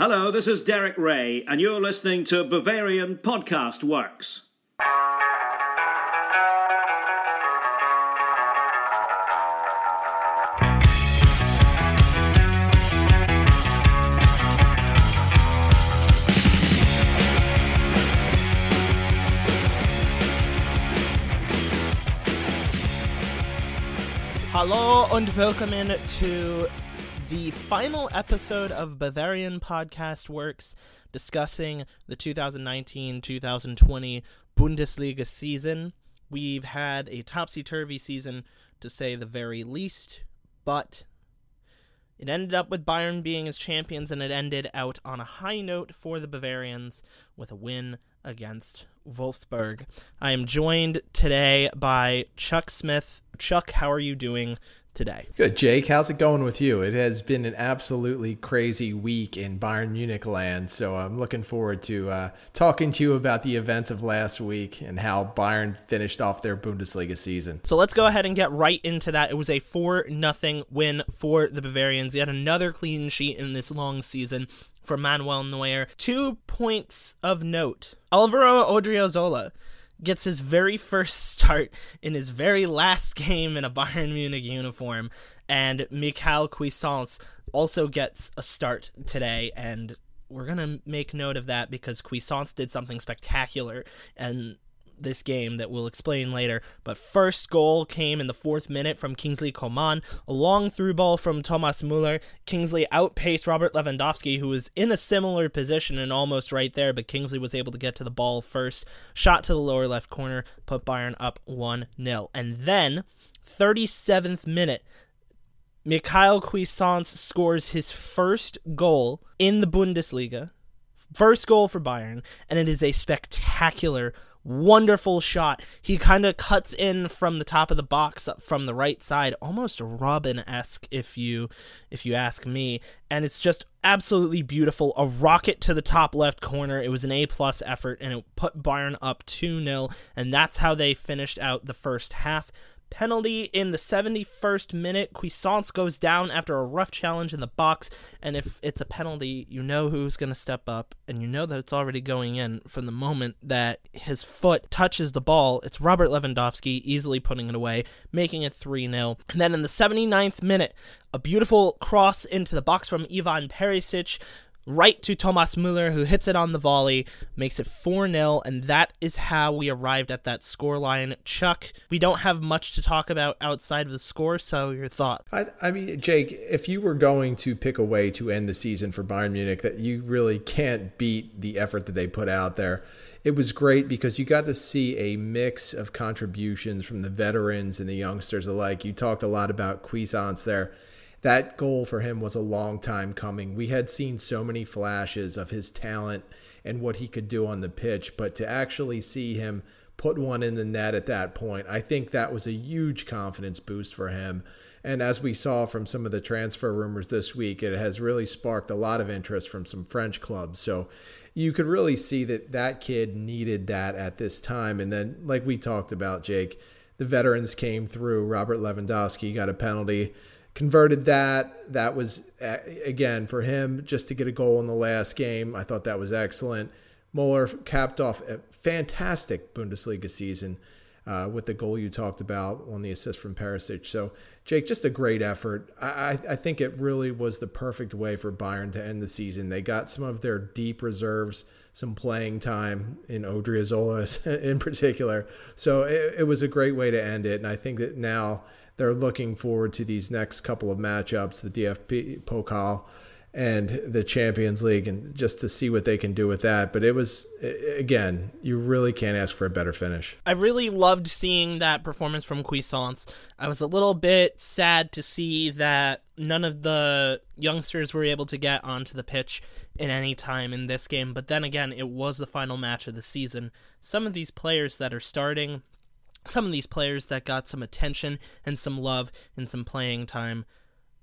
Hello, this is Derek Rae, and you're listening to Bavarian Podcast Works. Hallo und willkommen to the final episode of Bavarian Podcast Works discussing the 2019 2020 Bundesliga season. We've had a topsy turvy season to say the very least, but it ended up with Bayern being as champions and it ended out on a high note for the Bavarians with a win against Wolfsburg. I am joined today by Chuck Smith. Chuck, how are you doing today? Good, Jake. How's it going with you? It has been an absolutely crazy week in Bayern Munich land, so I'm looking forward to uh, talking to you about the events of last week and how Bayern finished off their Bundesliga season. So let's go ahead and get right into that. It was a 4 nothing win for the Bavarians. Yet another clean sheet in this long season for Manuel Neuer. Two points of note. Alvaro Odriozola gets his very first start in his very last game in a Bayern Munich uniform, and Michael Cuisance also gets a start today, and we're gonna make note of that because Cuisance did something spectacular and this game that we'll explain later. But first goal came in the fourth minute from Kingsley Coman, a long through ball from Thomas Muller. Kingsley outpaced Robert Lewandowski, who was in a similar position and almost right there, but Kingsley was able to get to the ball first. Shot to the lower left corner, put Bayern up 1 0. And then, 37th minute, Mikhail Cuisance scores his first goal in the Bundesliga. First goal for Bayern, and it is a spectacular wonderful shot. He kind of cuts in from the top of the box from the right side, almost Robben-esque if you if you ask me, and it's just absolutely beautiful. A rocket to the top left corner. It was an A plus effort and it put Bayern up 2-0 and that's how they finished out the first half penalty in the 71st minute. Cuisance goes down after a rough challenge in the box, and if it's a penalty, you know who's going to step up, and you know that it's already going in from the moment that his foot touches the ball. It's Robert Lewandowski easily putting it away, making it 3 0. And then in the 79th minute, a beautiful cross into the box from Ivan Perisic right to Thomas Muller, who hits it on the volley, makes it 4 0, and that is how we arrived at that scoreline. Chuck, we don't have much to talk about outside of the score, so your thought. I, I mean, Jake, if you were going to pick a way to end the season for Bayern Munich that you really can't beat the effort that they put out there, it was great because you got to see a mix of contributions from the veterans and the youngsters alike. You talked a lot about Cuisance there that goal for him was a long time coming. We had seen so many flashes of his talent and what he could do on the pitch, but to actually see him put one in the net at that point, I think that was a huge confidence boost for him. And as we saw from some of the transfer rumors this week, it has really sparked a lot of interest from some French clubs. So you could really see that that kid needed that at this time. And then, like we talked about, Jake, the veterans came through. Robert Lewandowski got a penalty converted that. That was again for him just to get a goal in the last game. I thought that was excellent. Muller capped off a fantastic Bundesliga season uh, with the goal you talked about on the assist from Perisic. So, Jake, just a great effort. I, I think it really was the perfect way for Bayern to end the season. They got some of their deep reserves, some playing time in Odriozola in particular. So it, it was a great way to end it. And I think that now – they're looking forward to these next couple of matchups, the DFB Pokal and the Champions League, and just to see what they can do with that. But it was, again, you really can't ask for a better finish. I really loved seeing that performance from Cuisance. I was a little bit sad to see that none of the youngsters were able to get onto the pitch in any time in this game. But then again, it was the final match of the season. Some of these players that are starting some of these players that got some attention and some love and some playing time,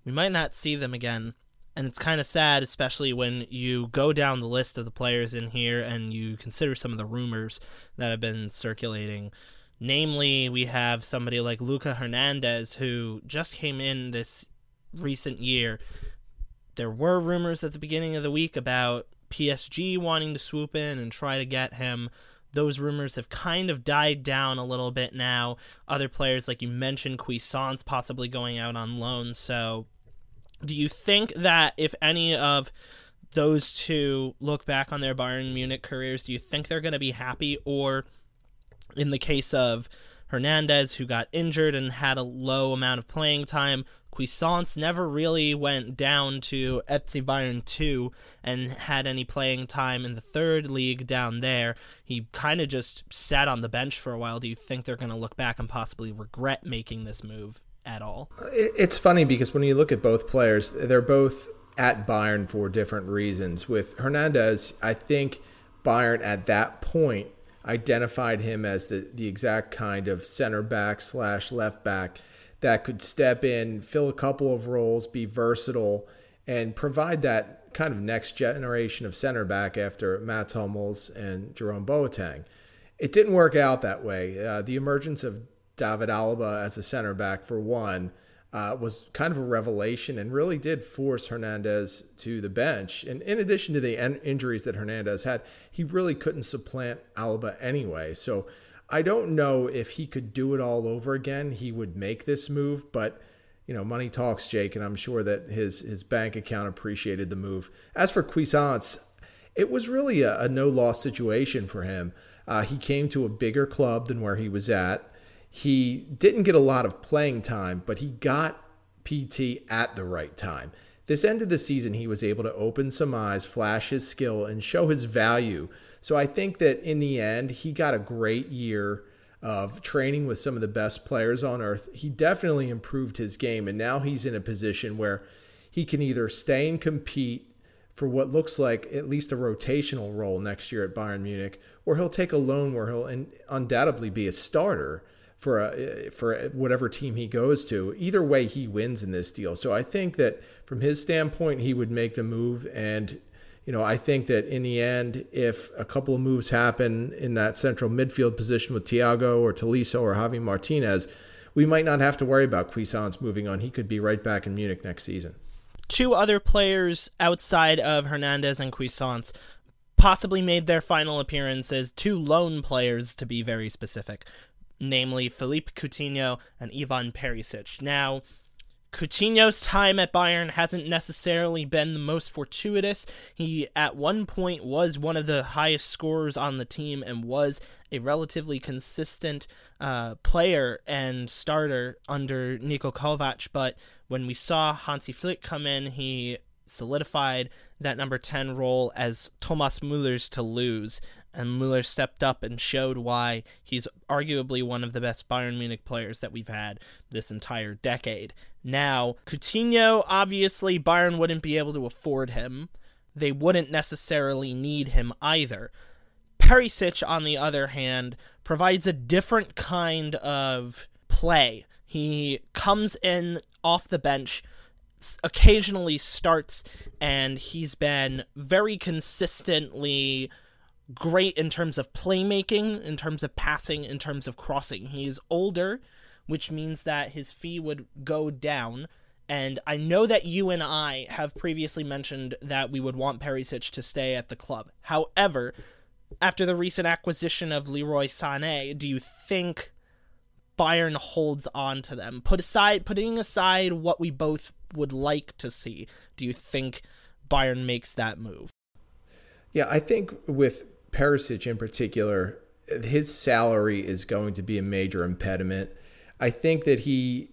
we might not see them again. And it's kind of sad, especially when you go down the list of the players in here and you consider some of the rumors that have been circulating. Namely, we have somebody like Luca Hernandez, who just came in this recent year there were rumors at the beginning of the week about PSG wanting to swoop in and try to get him. Those rumors have kind of died down a little bit now. Other players, like you mentioned, Cuisance possibly going out on loan. So, do you think that if any of those two look back on their Bayern Munich careers, do you think they're going to be happy? Or in the case of Hernandez, who got injured and had a low amount of playing time, Cuisance never really went down to FC Bayern 2 and had any playing time in the third league down there. He kind of just sat on the bench for a while. Do you think they're going to look back and possibly regret making this move at all? It's funny because when you look at both players, they're both at Bayern for different reasons. With Hernandez, I think Bayern at that point identified him as the, the exact kind of center back slash left back that could step in, fill a couple of roles, be versatile, and provide that kind of next generation of center back after Mats Hummels and Jerome Boateng. It didn't work out that way. Uh, the emergence of David Alaba as a center back, for one, uh, was kind of a revelation and really did force Hernandez to the bench. And in addition to the en- injuries that Hernandez had, he really couldn't supplant Alaba anyway. So I don't know if he could do it all over again. He would make this move, but you know, money talks, Jake, and I'm sure that his his bank account appreciated the move. As for Cuisance, it was really a, a no loss situation for him. Uh, he came to a bigger club than where he was at. He didn't get a lot of playing time, but he got PT at the right time. This end of the season, he was able to open some eyes, flash his skill, and show his value so I think that in the end, he got a great year of training with some of the best players on earth. He definitely improved his game, and now he's in a position where he can either stay and compete for what looks like at least a rotational role next year at Bayern Munich, or he'll take a loan where he'll undoubtedly be a starter for a, for whatever team he goes to. Either way, he wins in this deal. So I think that from his standpoint, he would make the move, and you know, I think that in the end, if a couple of moves happen in that central midfield position with Thiago or Tolisso or Javi Martinez, we might not have to worry about Cuisance moving on. He could be right back in Munich next season. Two other players outside of Hernandez and Cuisance possibly made their final appearances, two lone players to be very specific, namely Philippe Coutinho and Ivan Perisic. Now, Coutinho's time at Bayern hasn't necessarily been the most fortuitous. He, at one point, was one of the highest scorers on the team and was a relatively consistent uh, player and starter under Niko Kovac. But when we saw Hansi Flick come in, he solidified that number 10 role as Thomas Muller's to lose and Muller stepped up and showed why he's arguably one of the best Bayern Munich players that we've had this entire decade. Now, Coutinho, obviously, Bayern wouldn't be able to afford him. They wouldn't necessarily need him either. Perisic, on the other hand, provides a different kind of play. He comes in off the bench, occasionally starts, and he's been very consistently great in terms of playmaking, in terms of passing, in terms of crossing. He's older, which means that his fee would go down. And I know that you and I have previously mentioned that we would want Perisic to stay at the club. However, after the recent acquisition of Leroy Sané, do you think Bayern holds on to them? Put aside putting aside what we both would like to see, do you think Bayern makes that move? Yeah, I think with Perisic in particular, his salary is going to be a major impediment. I think that he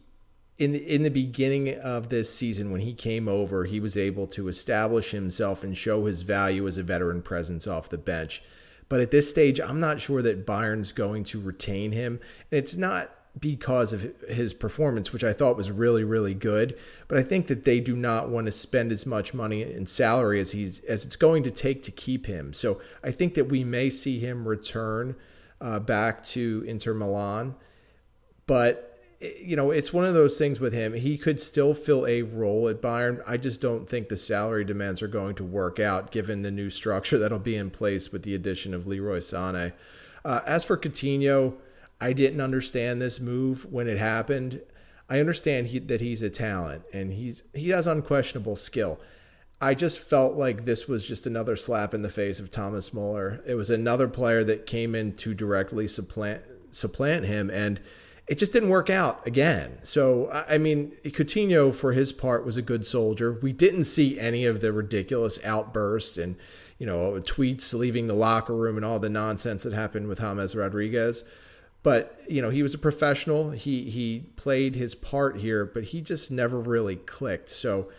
in the, in the beginning of this season when he came over, he was able to establish himself and show his value as a veteran presence off the bench. But at this stage, I'm not sure that Bayern's going to retain him. And it's not because of his performance, which I thought was really, really good. But I think that they do not want to spend as much money in salary as he's as it's going to take to keep him. So I think that we may see him return uh, back to Inter Milan, but you know it's one of those things with him. He could still fill a role at Bayern. I just don't think the salary demands are going to work out given the new structure that'll be in place with the addition of Leroy Sané. Uh, as for Coutinho I didn't understand this move when it happened. I understand he, that he's a talent and he's he has unquestionable skill. I just felt like this was just another slap in the face of Thomas Muller. It was another player that came in to directly supplant supplant him, and it just didn't work out again. So I mean, Coutinho for his part was a good soldier. We didn't see any of the ridiculous outbursts and you know tweets leaving the locker room and all the nonsense that happened with James Rodriguez. But you know he was a professional. He he played his part here, but he just never really clicked. So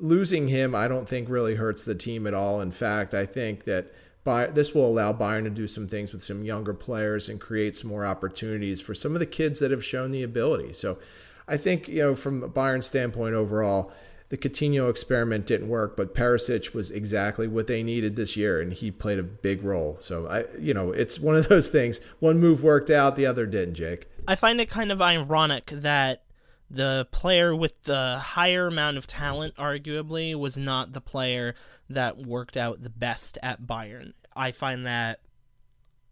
losing him, I don't think really hurts the team at all. In fact, I think that by, this will allow Bayern to do some things with some younger players and create some more opportunities for some of the kids that have shown the ability. So I think, you know, from a Bayern standpoint overall, the Coutinho experiment didn't work, but Perisic was exactly what they needed this year, and he played a big role. So I, you know, it's one of those things. One move worked out, the other didn't. Jake. I find it kind of ironic that the player with the higher amount of talent, arguably, was not the player that worked out the best at Bayern. I find that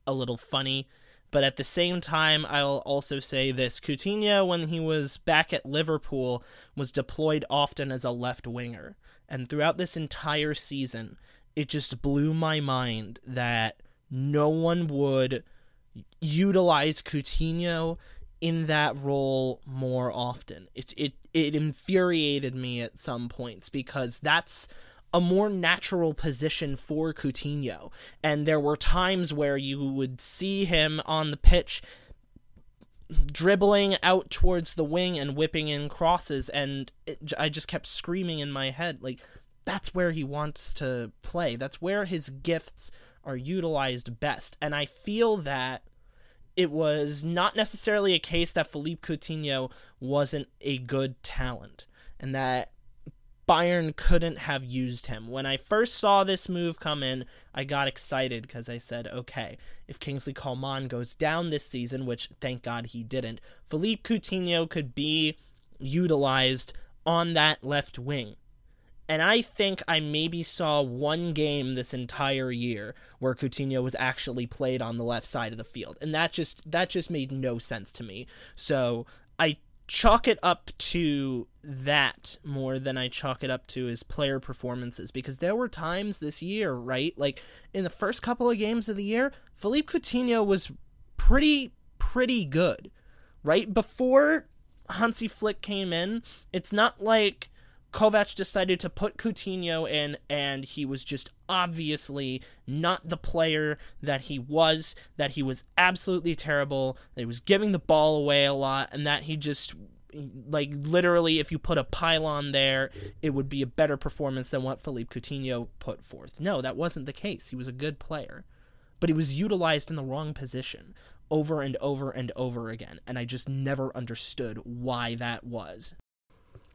a little funny. But at the same time, I'll also say this Coutinho, when he was back at Liverpool, was deployed often as a left winger. And throughout this entire season, it just blew my mind that no one would utilize Coutinho in that role more often. It it it infuriated me at some points because that's a more natural position for Coutinho. And there were times where you would see him on the pitch dribbling out towards the wing and whipping in crosses and it, I just kept screaming in my head like that's where he wants to play. That's where his gifts are utilized best. And I feel that it was not necessarily a case that Philippe Coutinho wasn't a good talent and that Bayern couldn't have used him. When I first saw this move come in, I got excited because I said, okay, if Kingsley Coman goes down this season, which thank God he didn't, Philippe Coutinho could be utilized on that left wing. And I think I maybe saw one game this entire year where Coutinho was actually played on the left side of the field. And that just that just made no sense to me. So I chalk it up to that more than I chalk it up to his player performances because there were times this year, right? Like in the first couple of games of the year, Philippe Coutinho was pretty pretty good. Right before Hansi Flick came in, it's not like Kovac decided to put Coutinho in, and he was just obviously not the player that he was, that he was absolutely terrible, that he was giving the ball away a lot, and that he just, like, literally, if you put a pylon there, it would be a better performance than what Philippe Coutinho put forth. No, that wasn't the case. He was a good player, but he was utilized in the wrong position over and over and over again, and I just never understood why that was.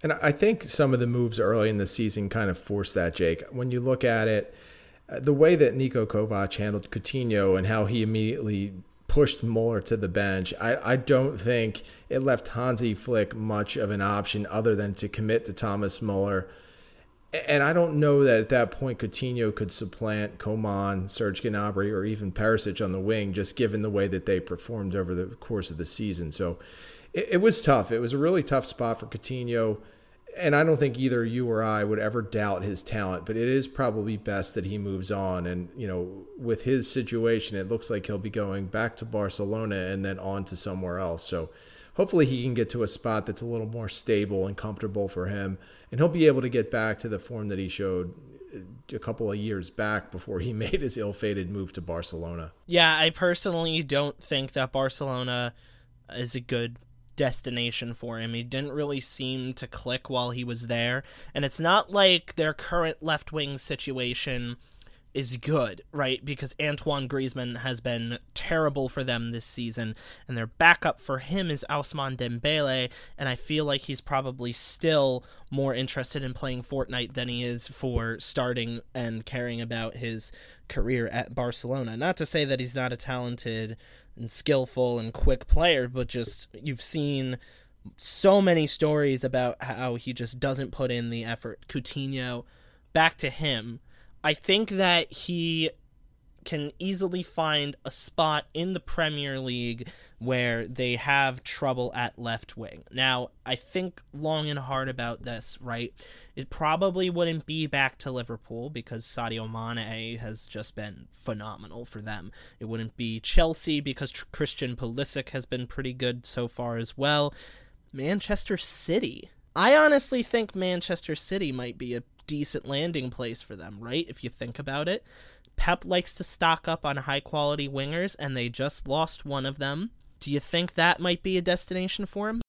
And I think some of the moves early in the season kind of forced that, Jake. When you look at it, uh, the way that Niko Kovac handled Coutinho and how he immediately pushed Muller to the bench, I, I don't think it left Hansi Flick much of an option other than to commit to Thomas Muller. And I don't know that at that point Coutinho could supplant Coman, Serge Gnabry, or even Perisic on the wing, just given the way that they performed over the course of the season. So it, it was tough. It was a really tough spot for Coutinho and I don't think either you or I would ever doubt his talent, but it is probably best that he moves on. And, you know, with his situation, it looks like he'll be going back to Barcelona and then on to somewhere else. So hopefully he can get to a spot that's a little more stable and comfortable for him. And he'll be able to get back to the form that he showed uh, a couple of years back before he made his ill fated move to Barcelona. Yeah, I personally don't think that Barcelona is a good destination for him. He didn't really seem to click while he was there. And it's not like their current left wing situation is good, right? Because Antoine Griezmann has been terrible for them this season, and their backup for him is Ousmane Dembele, and I feel like he's probably still more interested in playing Fortnite than he is for starting and caring about his career at Barcelona. Not to say that he's not a talented and skillful and quick player, but just you've seen so many stories about how he just doesn't put in the effort. Coutinho, back to him. I think that he can easily find a spot in the Premier League where they have trouble at left wing. Now, I think long and hard about this, right? It probably wouldn't be back to Liverpool because Sadio Mane has just been phenomenal for them. It wouldn't be Chelsea because Christian Pulisic has been pretty good so far as well. Manchester City. I honestly think Manchester City might be a decent landing place for them, right? If you think about it. Pep likes to stock up on high quality wingers, and they just lost one of them. Do you think that might be a destination for him?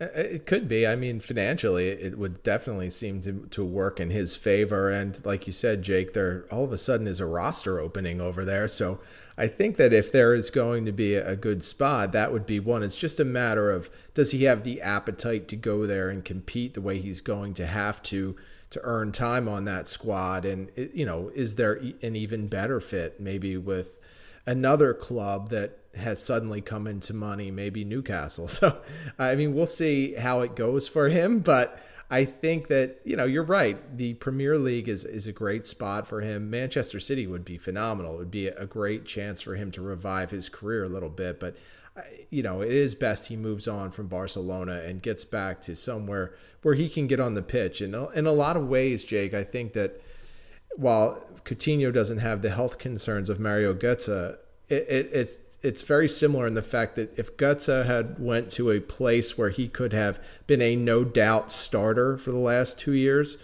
It could be. I mean, financially, it would definitely seem to, to work in his favor. And like you said, Jake, there all of a sudden is a roster opening over there. So I think that if there is going to be a good spot, that would be one. It's just a matter of does he have the appetite to go there and compete the way he's going to have to to earn time on that squad? And, you know, is there an even better fit maybe with another club that has suddenly come into money, maybe Newcastle? So, I mean, we'll see how it goes for him, but. I think that you know you're right. The Premier League is is a great spot for him. Manchester City would be phenomenal. It would be a great chance for him to revive his career a little bit. But uh, you know, it is best he moves on from Barcelona and gets back to somewhere where he can get on the pitch. And in a lot of ways, Jake, I think that while Coutinho doesn't have the health concerns of Mario Götze, it, it, it's it's very similar in the fact that if Götze had went to a place where he could have been a no doubt starter for the last two years,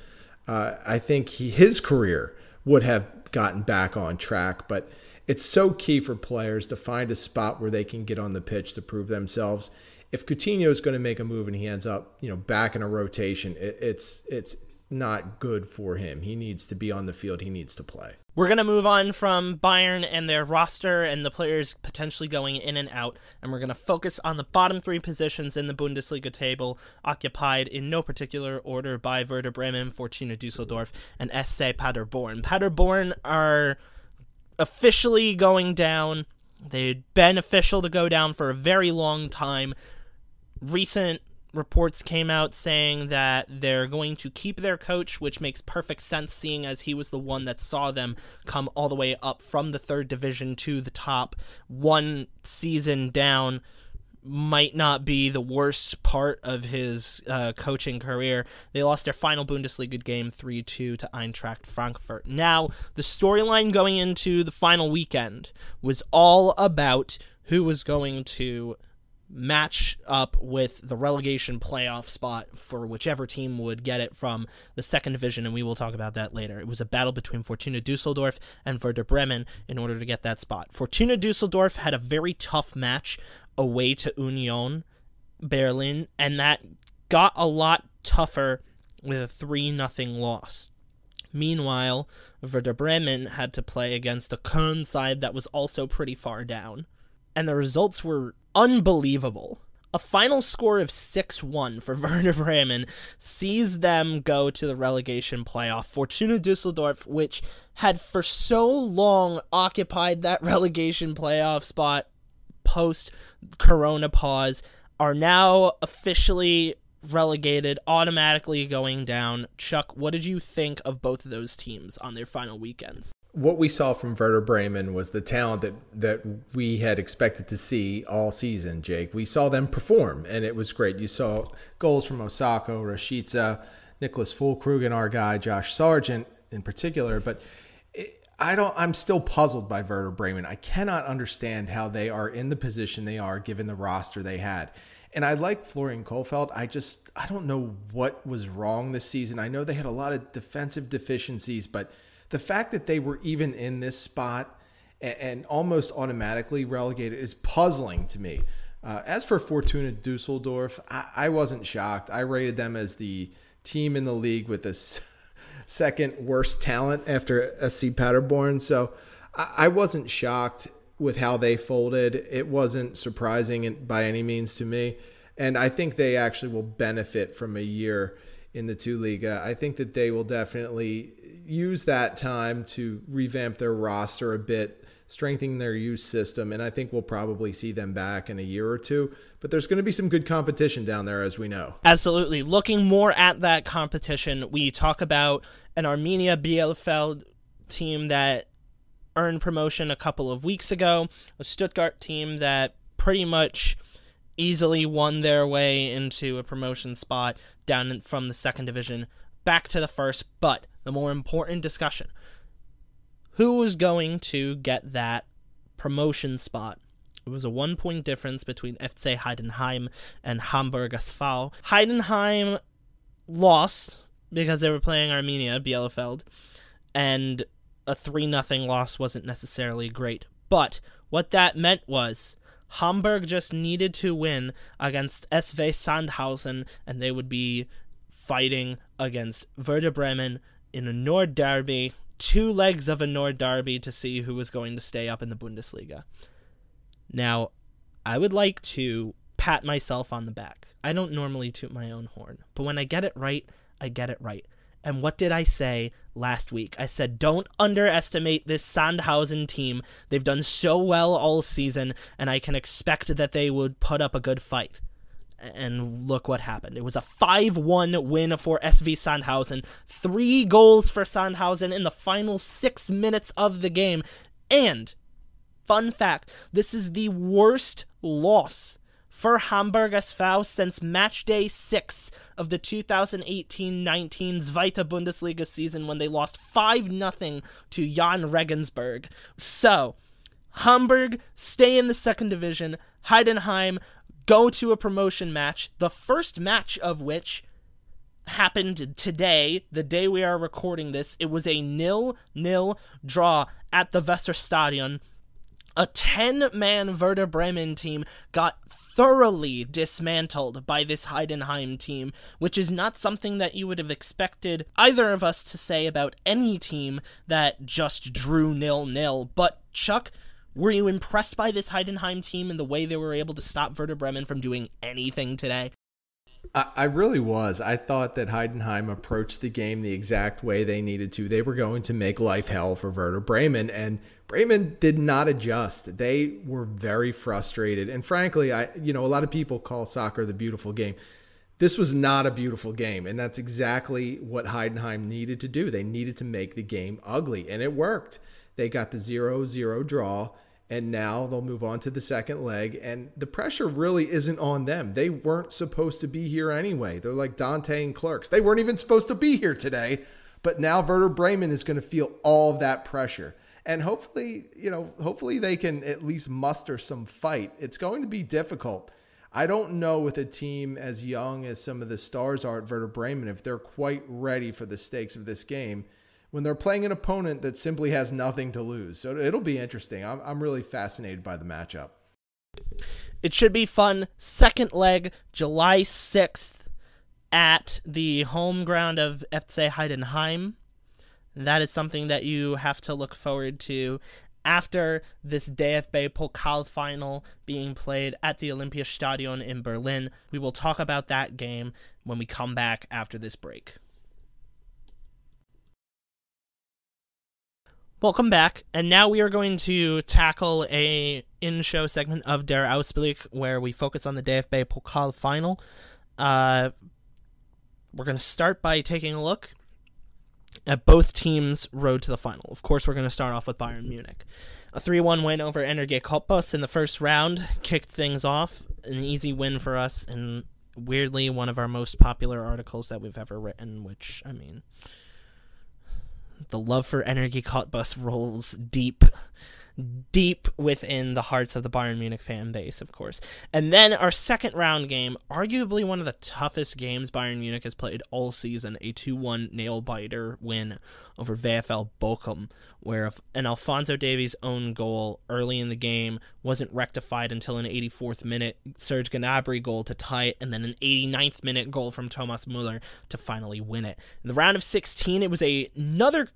uh, I think he, his career would have gotten back on track. But it's so key for players to find a spot where they can get on the pitch to prove themselves if Coutinho is going to make a move and he ends up, you know, back in a rotation, it, it's it's not good for him. He needs to be on the field. He needs to play. We're going to move on from Bayern and their roster and the players potentially going in and out, and we're going to focus on the bottom three positions in the Bundesliga table, occupied in no particular order by Werder Bremen, Fortuna Dusseldorf, and SC Paderborn. Paderborn are officially going down. They'd been official to go down for a very long time recent reports came out saying that they're going to keep their coach, which makes perfect sense seeing as he was the one that saw them come all the way up from the third division to the top. One season down might not be the worst part of his uh, coaching career. They lost their final Bundesliga game 3 2 to Eintracht Frankfurt. Now, the storyline going into the final weekend was all about who was going to match up with the relegation playoff spot for whichever team would get it from the second division, and we will talk about that later. It was a battle between Fortuna Dusseldorf and Werder Bremen in order to get that spot. Fortuna Dusseldorf had a very tough match away to Union Berlin, and that got a lot tougher with a 3 0 loss. Meanwhile, Werder Bremen had to play against a Köln side that was also pretty far down. And the results were unbelievable. A final score of 6 1 for Werder Bremen sees them go to the relegation playoff. Fortuna Dusseldorf, which had for so long occupied that relegation playoff spot post Corona pause, are now officially relegated, automatically going down. Chuck, what did you think of both of those teams on their final weekends? What we saw from Werder Bremen was the talent that that we had expected to see all season, Jake. We saw them perform, and it was great. You saw goals from Osako, Rashica, Niclas Füllkrug, and our guy Josh Sargent in particular. But it, I don't. I'm still puzzled by Werder Bremen. I cannot understand how they are in the position they are given the roster they had. And I like Florian Kohfeldt. I just I don't know what was wrong this season. I know they had a lot of defensive deficiencies, but the fact that they were even in this spot and, and almost automatically relegated is puzzling to me. Uh, as for Fortuna Dusseldorf, I, I, wasn't shocked. I rated them as the team in the league with the second worst talent after SC Paderborn. So I, I wasn't shocked with how they folded. It wasn't surprising by any means to me. And I think they actually will benefit from a year in the two Liga. Uh, I think that they will definitely use that time to revamp their roster a bit, strengthening their youth system, and I think we'll probably see them back in a year or two. But there's going to be some good competition down there, as we know. Absolutely. Looking more at that competition, we talk about an Arminia Bielefeld team that earned promotion a couple of weeks ago, a Stuttgart team that pretty much easily won their way into a promotion spot down from the second division back to the first. But the more important discussion who was going to get that promotion spot? It was a one point difference between FC Heidenheim and Hamburg SV. Heidenheim lost because they were playing Arminia, Bielefeld, and a 3 0 loss wasn't necessarily great. But what that meant was Hamburg just needed to win against SV Sandhausen, and they would be fighting against Werder Bremen in a Nord Derby, two legs of a Nord Derby to see who was going to stay up in the Bundesliga. Now, I would like to pat myself on the back. I don't normally toot my own horn, but when I get it right, I get it right. And what did I say last week? I said, don't underestimate this Sandhausen team. They've done so well all season, and I can expect that they would put up a good fight. And look what happened. It was a 5 1 win for SV Sandhausen. Three goals for Sandhausen in the final six minutes of the game. And, fun fact, this is the worst loss for Hamburg SV since match day 6 of the 2018-19 Zweite Bundesliga season when they lost 5-0 to Jahn Regensburg. So, Hamburg stay in the second division, Heidenheim go to a promotion match, the first match of which happened today, the day we are recording this. It was a nil-nil draw at the Weserstadion a 10 man Werder Bremen team got thoroughly dismantled by this Heidenheim team, which is not something that you would have expected either of us to say about any team that just drew nil nil. But, Chuck, were you impressed by this Heidenheim team and the way they were able to stop Werder Bremen from doing anything today? I, really was. I thought that Heidenheim approached the game the exact way they needed to. They were going to make life hell for Werder Bremen, and Bremen did not adjust. They were very frustrated. And frankly, I you know, a lot of people call soccer the beautiful game. This was not a beautiful game, and that's exactly what Heidenheim needed to do. They needed to make the game ugly, and it worked. They got the 0-0 draw, and now they'll move on to the second leg, and the pressure really isn't on them. They weren't supposed to be here anyway. They're like Dante and Clerks. They weren't even supposed to be here today, but now Werder Bremen is going to feel all of that pressure and hopefully, you know, hopefully they can at least muster some fight. It's going to be difficult. I don't know with a team as young as some of the stars are at Werder Bremen if they're quite ready for the stakes of this game when they're playing an opponent that simply has nothing to lose. So it'll be interesting. I'm, I'm really fascinated by the matchup. It should be fun. Second leg, July 6th at the home ground of FC Heidenheim. That is something that you have to look forward to after this DFB Pokal final being played at the Olympiastadion in Berlin. We will talk about that game when we come back after this break. Welcome back, and now we are going to tackle a in-show segment of Der Ausblick where we focus on the DFB Pokal final. Uh, we're going to start by taking a look at both teams' road to the final. Of course, we're going to start off with Bayern Munich. A 3 1 win over Energie Cottbus in the first round kicked things off. An easy win for us, and weirdly, one of our most popular articles that we've ever written, which, I mean, the love for Energie Cottbus rolls deep deep within the hearts of the Bayern Munich fan base, of course. And then our second round game, arguably one of the toughest games Bayern Munich has played all season, a 2 1 nail biter win over VfL Bochum, where an Alphonso Davies own goal early in the game wasn't rectified until an 84th minute Serge Gnabry goal to tie it, and then an 89th minute goal from Thomas Muller to finally win it. In the round of 16, it was a, another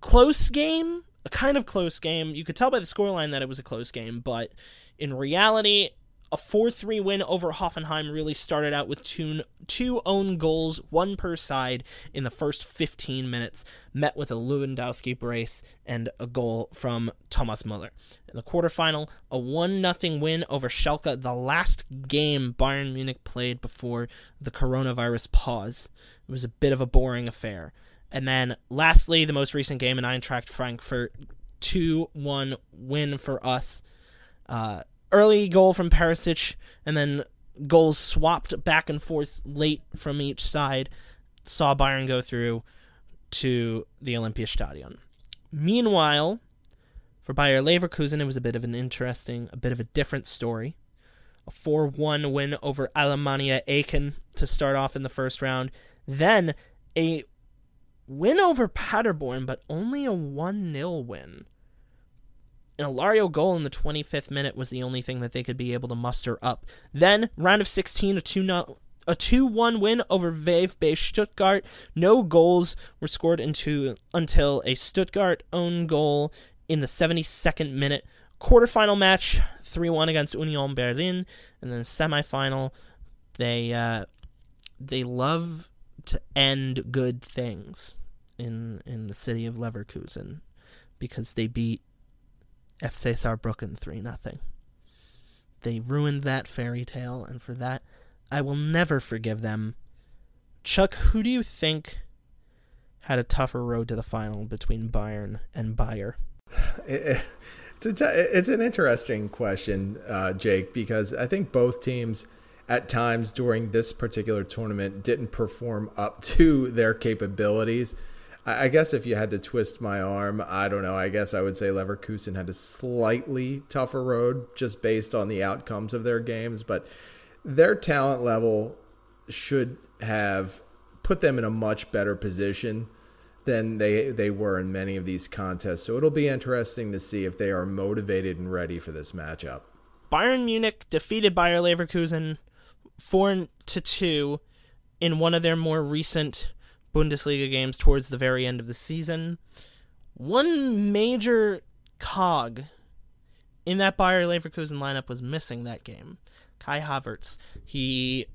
close game a kind of close game. You could tell by the scoreline that it was a close game, but in reality, a 4-3 win over Hoffenheim really started out with two, two own goals, one per side in the first 15 minutes, met with a Lewandowski brace and a goal from Thomas Muller. In the quarterfinal, a 1-0 win over Schalke, the last game Bayern Munich played before the coronavirus pause. It was a bit of a boring affair. And then lastly, the most recent game in Eintracht Frankfurt 2 1 win for us. Uh, early goal from Perisic, and then goals swapped back and forth late from each side saw Bayern go through to the Olympiastadion. Meanwhile, for Bayer Leverkusen, it was a bit of an interesting, a bit of a different story. A 4 1 win over Alemannia Aachen to start off in the first round. Then a win over Paderborn, but only a 1 0 win. An Alario goal in the 25th minute was the only thing that they could be able to muster up. Then, round of 16, a 2 0 a 2-1 win over VfB Stuttgart. No goals were scored into until a Stuttgart own goal in the 72nd minute. Quarterfinal match 3-1 against Union Berlin and then semifinal they uh, they love to end good things in in the city of Leverkusen because they beat FC Saarbrücken 3 nothing. They ruined that fairy tale and for that I will never forgive them. Chuck, who do you think had a tougher road to the final between Bayern and Bayer? it's a t- it's an interesting question, uh, Jake, because I think both teams at times during this particular tournament didn't perform up to their capabilities. I guess if you had to twist my arm, I don't know. I guess I would say Leverkusen had a slightly tougher road just based on the outcomes of their games, but their talent level should have put them in a much better position than they they were in many of these contests. So it'll be interesting to see if they are motivated and ready for this matchup. Bayern Munich defeated Bayer Leverkusen 4 to 2 in one of their more recent Bundesliga games towards the very end of the season. One major cog in that Bayer Leverkusen lineup was missing that game. Kai Havertz. He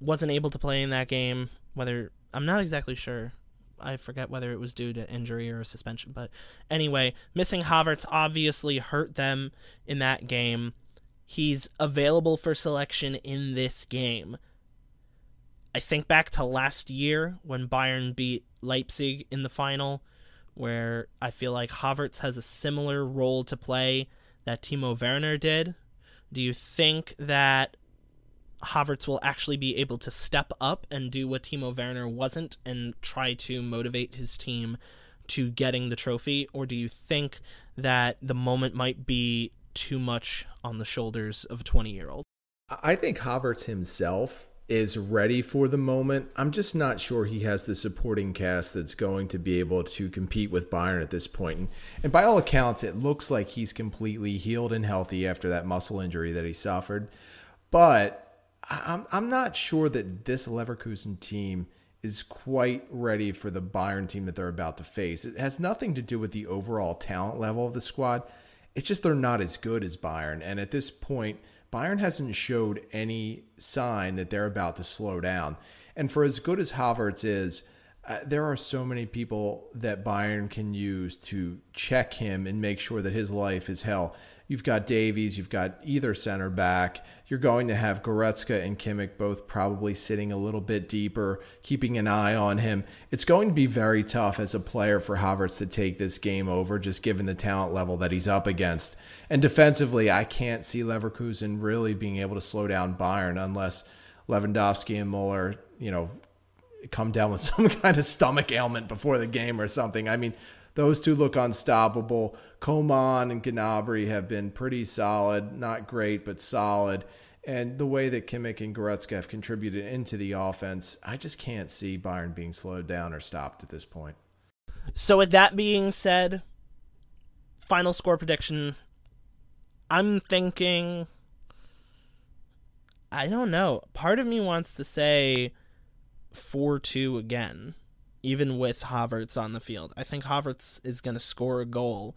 wasn't able to play in that game. Whether I'm not exactly sure. I forget whether it was due to injury or suspension, but anyway, missing Havertz obviously hurt them in that game. He's available for selection in this game. I think back to last year when Bayern beat Leipzig in the final, where I feel like Havertz has a similar role to play that Timo Werner did do you think that Havertz will actually be able to step up and do what Timo Werner wasn't and try to motivate his team to getting the trophy? Or do you think that the moment might be too much on the shoulders of a 20 year old? I think Havertz himself is ready for the moment. I'm just not sure he has the supporting cast that's going to be able to compete with Bayern at this point. And, and by all accounts, it looks like he's completely healed and healthy after that muscle injury that he suffered. But I'm, I'm not sure that this Leverkusen team is quite ready for the Bayern team that they're about to face. It has nothing to do with the overall talent level of the squad. It's just they're not as good as Bayern. And at this point, Bayern hasn't showed any sign that they're about to slow down. And for as good as Havertz is, uh, there are so many people that Bayern can use to check him and make sure that his life is hell. You've got Davies, you've got either center back. You're going to have Goretzka and Kimmich both probably sitting a little bit deeper, keeping an eye on him. It's going to be very tough as a player for Havertz to take this game over, just given the talent level that he's up against. And defensively, I can't see Leverkusen really being able to slow down Bayern unless Lewandowski and Muller, you know, come down with some kind of stomach ailment before the game or something. I mean, those two look unstoppable. Coman and Gnabry have been pretty solid, not great, but solid. And the way that Kimmich and Goretzka have contributed into the offense, I just can't see Bayern being slowed down or stopped at this point. So, with that being said, final score prediction. I'm thinking. I don't know. Part of me wants to say 4 2 again even with Havertz on the field. I think Havertz is going to score a goal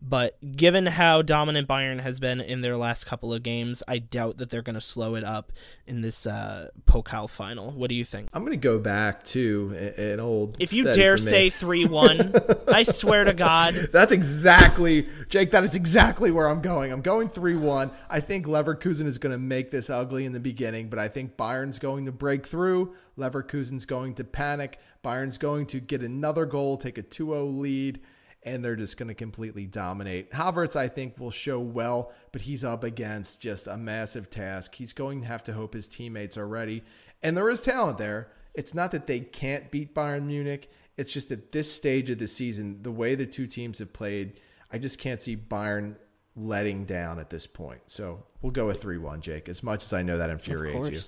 but given how dominant Bayern has been in their last couple of games, I doubt that they're going to slow it up in this uh, Pokal final. What do you think? I'm going to go back to an old. If you dare say 3 1, I swear to God. That's exactly, Jake, that is exactly where I'm going. I'm going 3 1. I think Leverkusen is going to make this ugly in the beginning, but I think Bayern's going to break through. Leverkusen's going to panic. Bayern's going to get another goal, take a 2 0 lead and they're just going to completely dominate. Havertz, I think, will show well, but he's up against just a massive task. He's going to have to hope his teammates are ready, and there is talent there. It's not that they can't beat Bayern Munich. It's just that this stage of the season, the way the two teams have played, I just can't see Bayern letting down at this point. So we'll go with 3 1, Jake, as much as I know that infuriates you.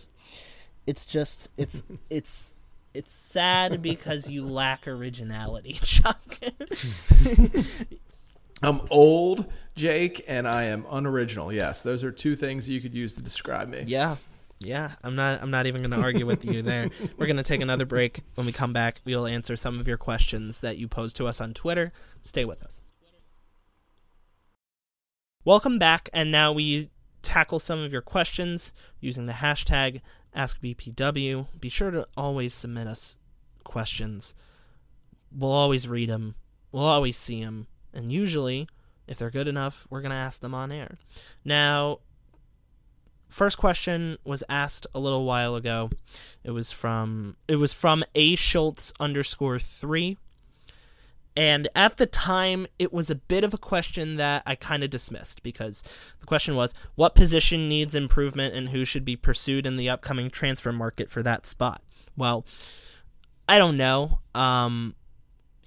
It's just, it's, it's, it's sad because you lack originality, Chuck. I'm old, Jake, and I am unoriginal. Yes, those are two things you could use to describe me. Yeah. Yeah, I'm not I'm not even going to argue with you there. We're going to take another break. When we come back, we'll answer some of your questions that you posed to us on Twitter. Stay with us. Welcome back, and now we tackle some of your questions using the hashtag AskBPW. Be sure to always submit us questions. We'll always read them. We'll always see them, and usually, if they're good enough, we're going to ask them on air. Now, first question was asked a little while ago. It was from it was from a Schultz underscore three. And at the time, it was a bit of a question that I kind of dismissed because the question was what position needs improvement and who should be pursued in the upcoming transfer market for that spot? Well, I don't know. Um,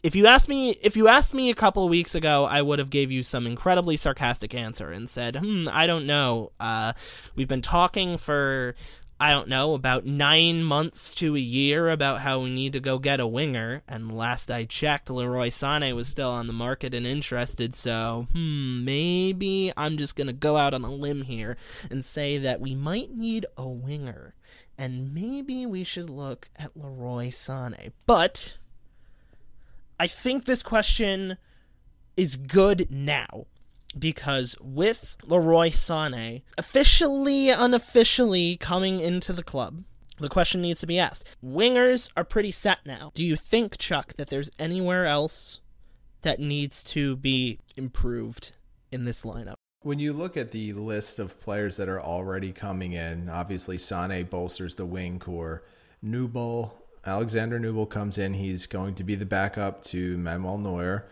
if you asked me if you asked me a couple of weeks ago, I would have gave you some incredibly sarcastic answer and said, "Hmm, I don't know. Uh, we've been talking for I don't know about nine months to a year about how we need to go get a winger, and last I checked, Leroy Sané was still on the market and interested. So, hmm, maybe I'm just gonna go out on a limb here and say that we might need a winger." And maybe we should look at Leroy Sané. But I think this question is good now because with Leroy Sané officially, unofficially coming into the club, the question needs to be asked. Wingers are pretty set now. Do you think, Chuck, that there's anywhere else that needs to be improved in this lineup? When you look at the list of players that are already coming in, obviously Sane bolsters the wing core. Nubel, Alexander Nubel comes in. He's going to be the backup to Manuel Neuer.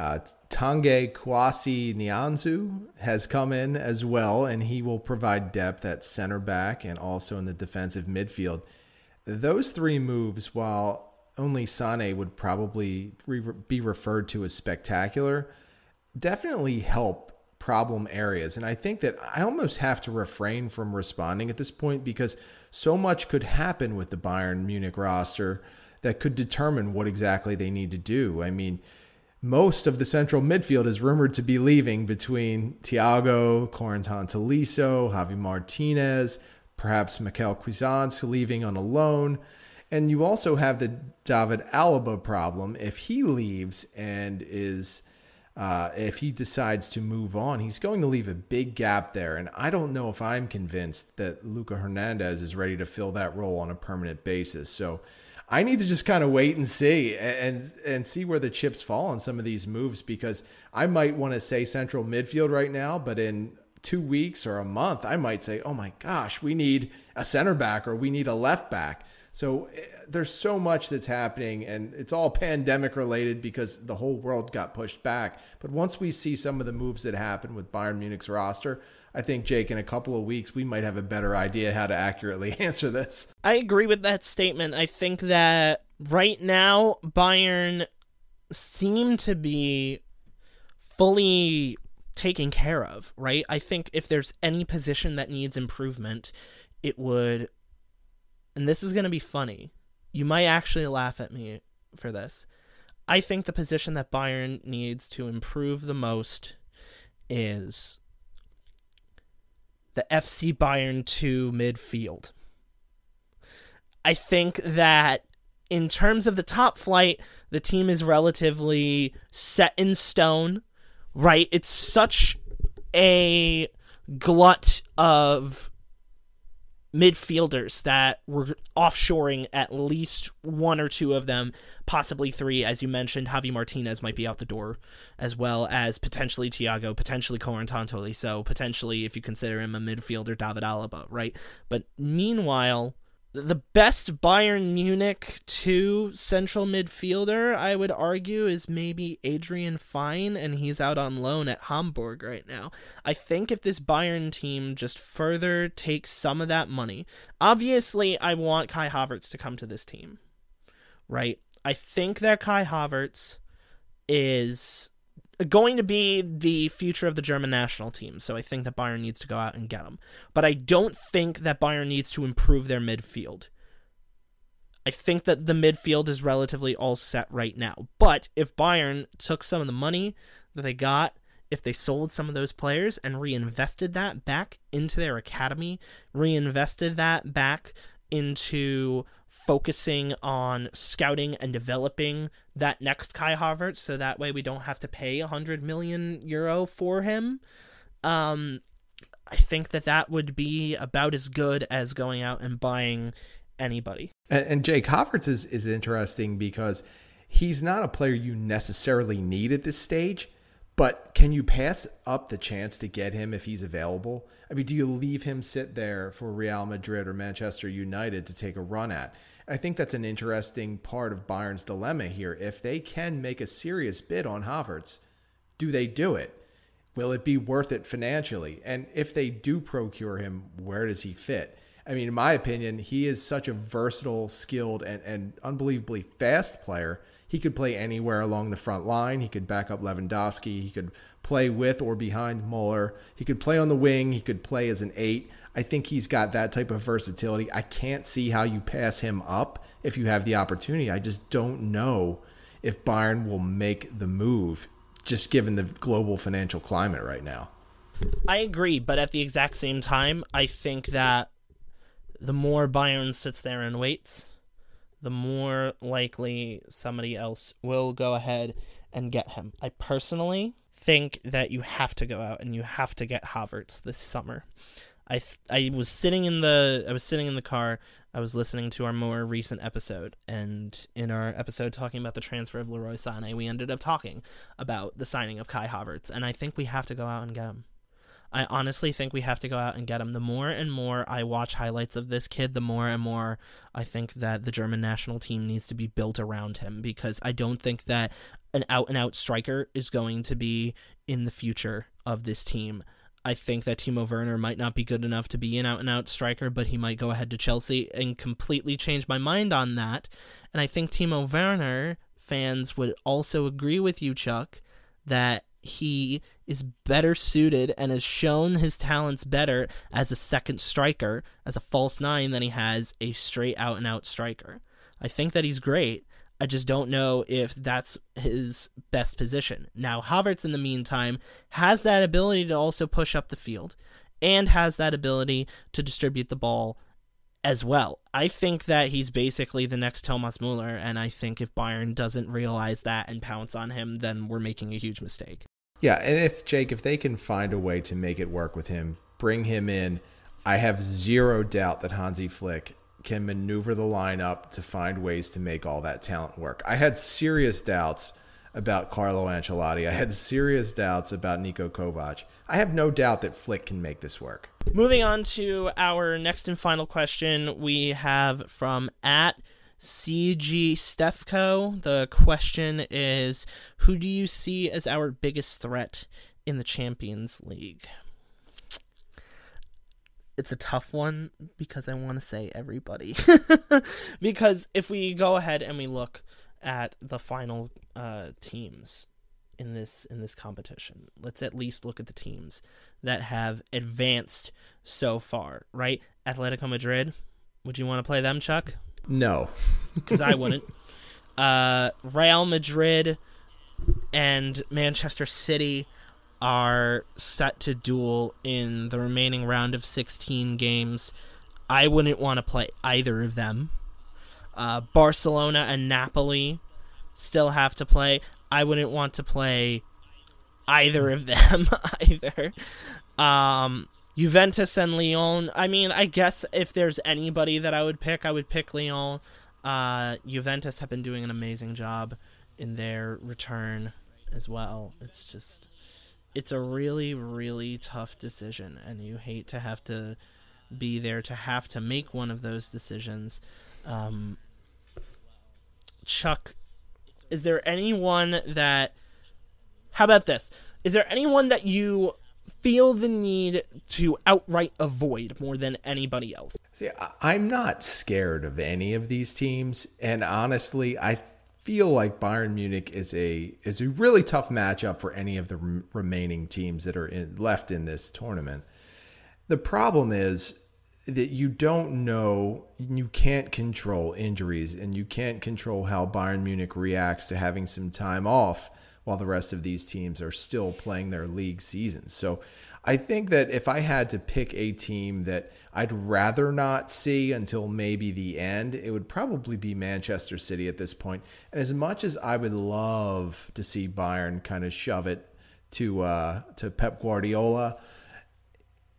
Uh, Tanguy Kouassi Nianzou has come in as well, and he will provide depth at center back and also in the defensive midfield. Those three moves, while only Sane would probably re- be referred to as spectacular, definitely help problem areas. And I think that I almost have to refrain from responding at this point because so much could happen with the Bayern Munich roster that could determine what exactly they need to do. I mean, most of the central midfield is rumored to be leaving between Thiago, Corentin Tolisso, Javi Martinez, perhaps Michael Cuisance leaving on a loan. And you also have the David Alaba problem. If he leaves and is, uh, if he decides to move on, he's going to leave a big gap there. And I don't know if I'm convinced that Luca Hernandez is ready to fill that role on a permanent basis. So I need to just kind of wait and see and and see where the chips fall on some of these moves because I might want to say central midfield right now, but in two weeks or a month, I might say, oh my gosh, we need a center back or we need a left back. So eh, there's so much that's happening, and it's all pandemic related because the whole world got pushed back. But once we see some of the moves that happen with Bayern Munich's roster, I think, Jake, in a couple of weeks, we might have a better idea how to accurately answer this. I agree with that statement. I think that right now, Bayern seem to be fully taken care of, right? I think if there's any position that needs improvement, it would. And this is going to be funny. You might actually laugh at me for this. I think the position that Bayern needs to improve the most is the FC Bayern 2 midfield. I think that in terms of the top flight, the team is relatively set in stone, right? It's such a glut of midfielders that were offshoring at least one or two of them, possibly three. As you mentioned, Javi Martinez might be out the door, as well as potentially Thiago, potentially Corentin So potentially, if you consider him a midfielder, David Alaba, right? But meanwhile, the best Bayern Munich 2 central midfielder, I would argue, is maybe Adrian Fein, and he's out on loan at Hamburg right now. I think if this Bayern team just further takes some of that money, obviously, I want Kai Havertz to come to this team, right? I think that Kai Havertz is going to be the future of the German national team. So I think that Bayern needs to go out and get him. But I don't think that Bayern needs to improve their midfield. I think that the midfield is relatively all set right now. But if Bayern took some of the money that they got, if they sold some of those players and reinvested that back into their academy, reinvested that back into focusing on scouting and developing that next Kai Havertz so that way we don't have to pay 100 million euro for him. Um, I think that that would be about as good as going out and buying anybody. And, and Jake Havertz is, is interesting because he's not a player you necessarily need at this stage but can you pass up the chance to get him if he's available? I mean, do you leave him sit there for Real Madrid or Manchester United to take a run at? I think that's an interesting part of Bayern's dilemma here. If they can make a serious bid on Havertz, do they do it? Will it be worth it financially? And if they do procure him, where does he fit? I mean, in my opinion, he is such a versatile, skilled, and, and unbelievably fast player he could play anywhere along the front line. He could back up Lewandowski. He could play with or behind Muller. He could play on the wing. He could play as an eight. I think he's got that type of versatility. I can't see how you pass him up if you have the opportunity. I just don't know if Bayern will make the move, just given the global financial climate right now. I agree, but at the exact same time, I think that the more Bayern sits there and waits, the more likely somebody else will go ahead and get him. I personally think that you have to go out and you have to get Havertz this summer. I th- I was sitting in the I was sitting in the car. I was listening to our more recent episode, and in our episode talking about the transfer of Leroy Sané, we ended up talking about the signing of Kai Havertz, and I think we have to go out and get him. I honestly think we have to go out and get him. The more and more I watch highlights of this kid, the more and more I think that the German national team needs to be built around him because I don't think that an out and out striker is going to be in the future of this team. I think that Timo Werner might not be good enough to be an out and out striker, but he might go ahead to Chelsea and completely change my mind on that. And I think Timo Werner fans would also agree with you, Chuck, that he is better suited and has shown his talents better as a second striker, as a false nine, than he has a straight out and out striker. I think that he's great. I just don't know if that's his best position. Now, Havertz, in the meantime, has that ability to also push up the field and has that ability to distribute the ball as well. I think that he's basically the next Thomas Muller, and I think if Bayern doesn't realize that and pounce on him, then we're making a huge mistake. Yeah, and if Jake, if they can find a way to make it work with him, bring him in, I have zero doubt that Hansi Flick can maneuver the lineup to find ways to make all that talent work. I had serious doubts about Carlo Ancelotti. I had serious doubts about Niko Kovac. I have no doubt that Flick can make this work. Moving on to our next and final question, we have from at CG Stefco. The question is Who do you see as our biggest threat in the Champions League? It's a tough one because I want to say everybody. because if we go ahead and we look at the final uh, teams in this in this competition, let's at least look at the teams that have advanced so far. Right, Atletico Madrid. Would you want to play them, Chuck? No, because I wouldn't. Uh, Real Madrid and Manchester City are set to duel in the remaining round of 16 games. I wouldn't want to play either of them. Uh, Barcelona and Napoli still have to play. I wouldn't want to play either of them either. Um, Juventus and Lyon. I mean, I guess if there's anybody that I would pick, I would pick Lyon. Uh, Juventus have been doing an amazing job in their return as well. It's just, it's a really, really tough decision, and you hate to have to be there to have to make one of those decisions. Um, Chuck, is there anyone that? How about this? Is there anyone that you feel the need to outright avoid more than anybody else? See, I'm not scared of any of these teams, and honestly, I feel like Bayern Munich is a is a really tough matchup for any of the remaining teams that are in, left in this tournament. The problem is that you don't know, you can't control injuries, and you can't control how Bayern Munich reacts to having some time off while the rest of these teams are still playing their league seasons. So I think that if I had to pick a team that I'd rather not see until maybe the end, it would probably be Manchester City at this point. And as much as I would love to see Bayern kind of shove it to uh, to Pep Guardiola,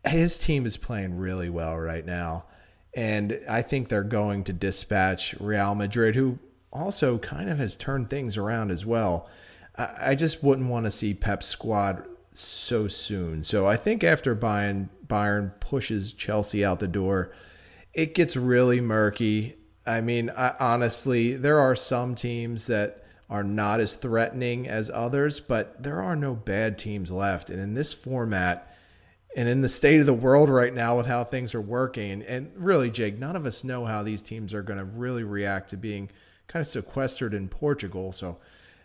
his team is playing really well right now. And I think they're going to dispatch Real Madrid, who also kind of has turned things around as well. I just wouldn't want to see Pep's squad so soon. So I think after Bayern Bayern pushes Chelsea out the door, it gets really murky. I mean, I, honestly, there are some teams that are not as threatening as others, but there are no bad teams left. And in this format, and in the state of the world right now with how things are working, and really, Jake, none of us know how these teams are going to really react to being kind of sequestered in Portugal. So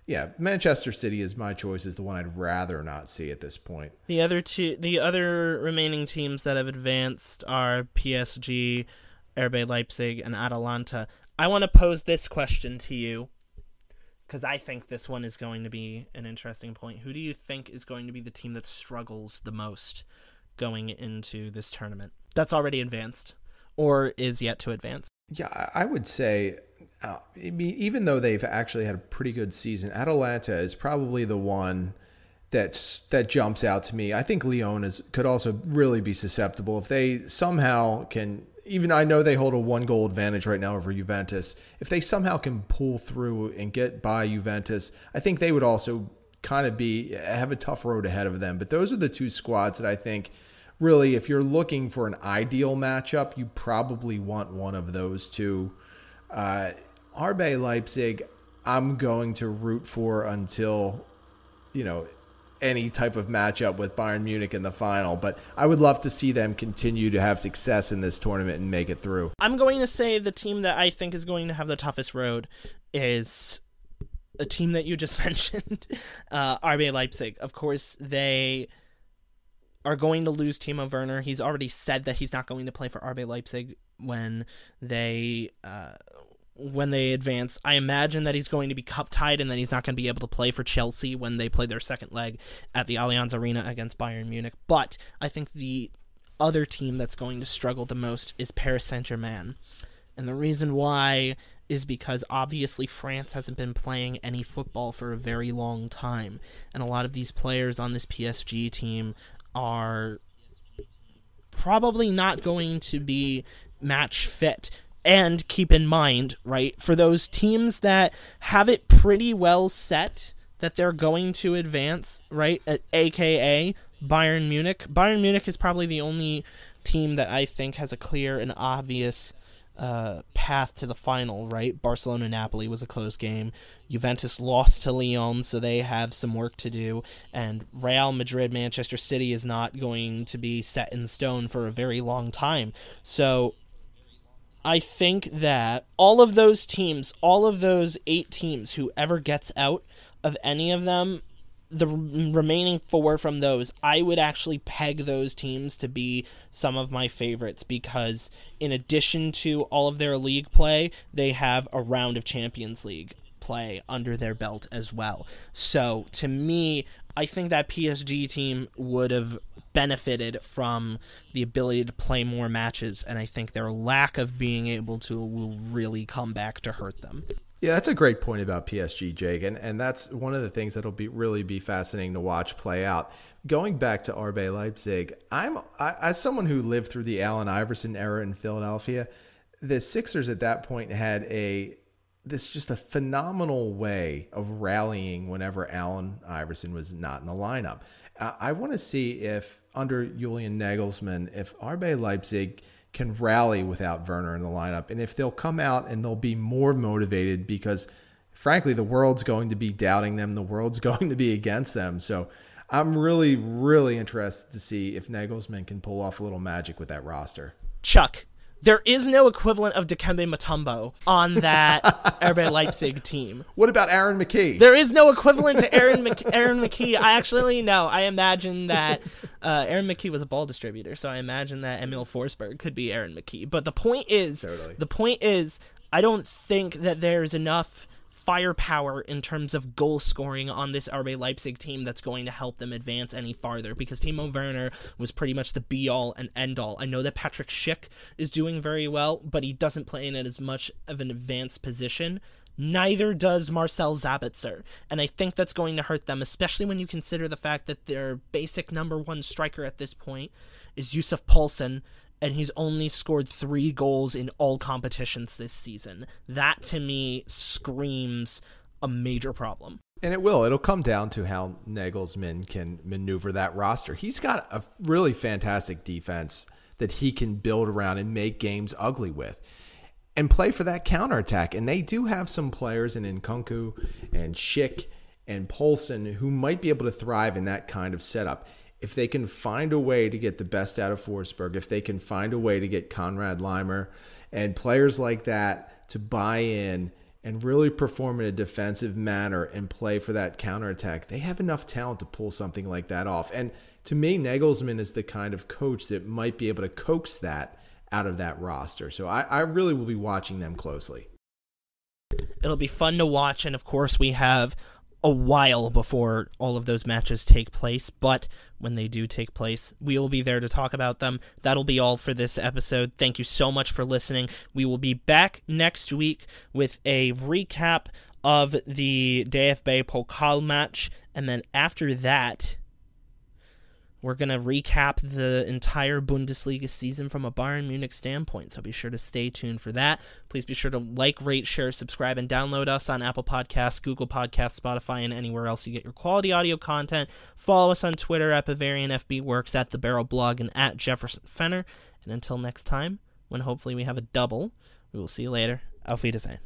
yeah, Manchester City is my choice. Is the one I'd rather not see at this point. The other two, the other remaining teams that have advanced are PSG, RB Leipzig, and Atalanta. I want to pose this question to you because I think this one is going to be an interesting point. Who do you think is going to be the team that struggles the most going into this tournament? That's already advanced or is yet to advance? Yeah, I would say uh, I mean, even though they've actually had a pretty good season, Atalanta is probably the one that's that jumps out to me. I think Lyon is could also really be susceptible if they somehow can. Even I know they hold a one goal advantage right now over Juventus. If they somehow can pull through and get by Juventus, I think they would also kind of be have a tough road ahead of them. But those are the two squads that I think really, if you're looking for an ideal matchup, you probably want one of those two. Uh, RB Leipzig, I'm going to root for until, you know, any type of matchup with Bayern Munich in the final. But I would love to see them continue to have success in this tournament and make it through. I'm going to say the team that I think is going to have the toughest road is a team that you just mentioned, uh, RB Leipzig. Of course, they are going to lose Timo Werner. He's already said that he's not going to play for RB Leipzig when they uh, when they advance. I imagine that he's going to be cup tied and that he's not going to be able to play for Chelsea when they play their second leg at the Allianz Arena against Bayern Munich. But I think the other team that's going to struggle the most is Paris Saint Germain. And the reason why is because obviously France hasn't been playing any football for a very long time. And a lot of these players on this PSG team are probably not going to be match fit and keep in mind, right, for those teams that have it pretty well set that they're going to advance, right, at AKA Bayern Munich. Bayern Munich is probably the only team that I think has a clear and obvious uh, path to the final, right? Barcelona Napoli was a close game. Juventus lost to Lyon, so they have some work to do. And Real Madrid, Manchester City is not going to be set in stone for a very long time. So I think that all of those teams, all of those eight teams, whoever gets out of any of them, the remaining four from those, I would actually peg those teams to be some of my favorites because, in addition to all of their league play, they have a round of Champions League play under their belt as well. So, to me, I think that PSG team would have benefited from the ability to play more matches, and I think their lack of being able to will really come back to hurt them. Yeah, that's a great point about PSG, Jake, and and that's one of the things that'll be really be fascinating to watch play out. Going back to RB Leipzig, I'm I, as someone who lived through the Allen Iverson era in Philadelphia, the Sixers at that point had a this just a phenomenal way of rallying whenever Allen Iverson was not in the lineup. Uh, I want to see if under Julian Nagelsmann, if RB Leipzig can rally without Werner in the lineup, and if they'll come out and they'll be more motivated because, frankly, the world's going to be doubting them, the world's going to be against them. So I'm really, really interested to see if Nagelsmann can pull off a little magic with that roster. Chuck, there is no equivalent of Dikembe Mutombo on that RB Leipzig team. What about Aaron McKie? There is no equivalent to Aaron Mc- Aaron McKie. I actually know. I imagine that uh, Aaron McKie was a ball distributor, so I imagine that Emil Forsberg could be Aaron McKie. But the point is, Totally. the point is, I don't think that there's enough firepower in terms of goal scoring on this RB Leipzig team that's going to help them advance any farther because Timo Werner was pretty much the be all and end all. I know that Patrick Schick is doing very well, but he doesn't play in it as much of an advanced position. Neither does Marcel Sabitzer, and I think that's going to hurt them, especially when you consider the fact that their basic number one striker at this point is Yussuf Poulsen, and he's only scored three goals in all competitions this season. That to me screams a major problem. And it will. It'll come down to how Nagelsmann can maneuver that roster. He's got a really fantastic defense that he can build around and make games ugly with and play for that counterattack. And they do have some players in Nkunku and Schick and Poulsen who might be able to thrive in that kind of setup. If they can find a way to get the best out of Forsberg, if they can find a way to get Konrad Laimer and players like that to buy in and really perform in a defensive manner and play for that counterattack, they have enough talent to pull something like that off. And to me, Nagelsmann is the kind of coach that might be able to coax that out of that roster. So I, I really will be watching them closely. It'll be fun to watch, and of course, we have a while before all of those matches take place, but when they do take place, we will be there to talk about them. That'll be all for this episode. Thank you so much for listening. We will be back next week with a recap of the DFB Pokal match, and then after that, we're going to recap the entire Bundesliga season from a Bayern Munich standpoint, so be sure to stay tuned for that. Please be sure to like, rate, share, subscribe, and download us on Apple Podcasts, Google Podcasts, Spotify, and anywhere else you get your quality audio content. Follow us on Twitter at Bavarian FB Works, at The Barrel Blog, and at Jefferson Fenner. And until next time, when hopefully we have a double, we will see you later. Auf Wiedersehen.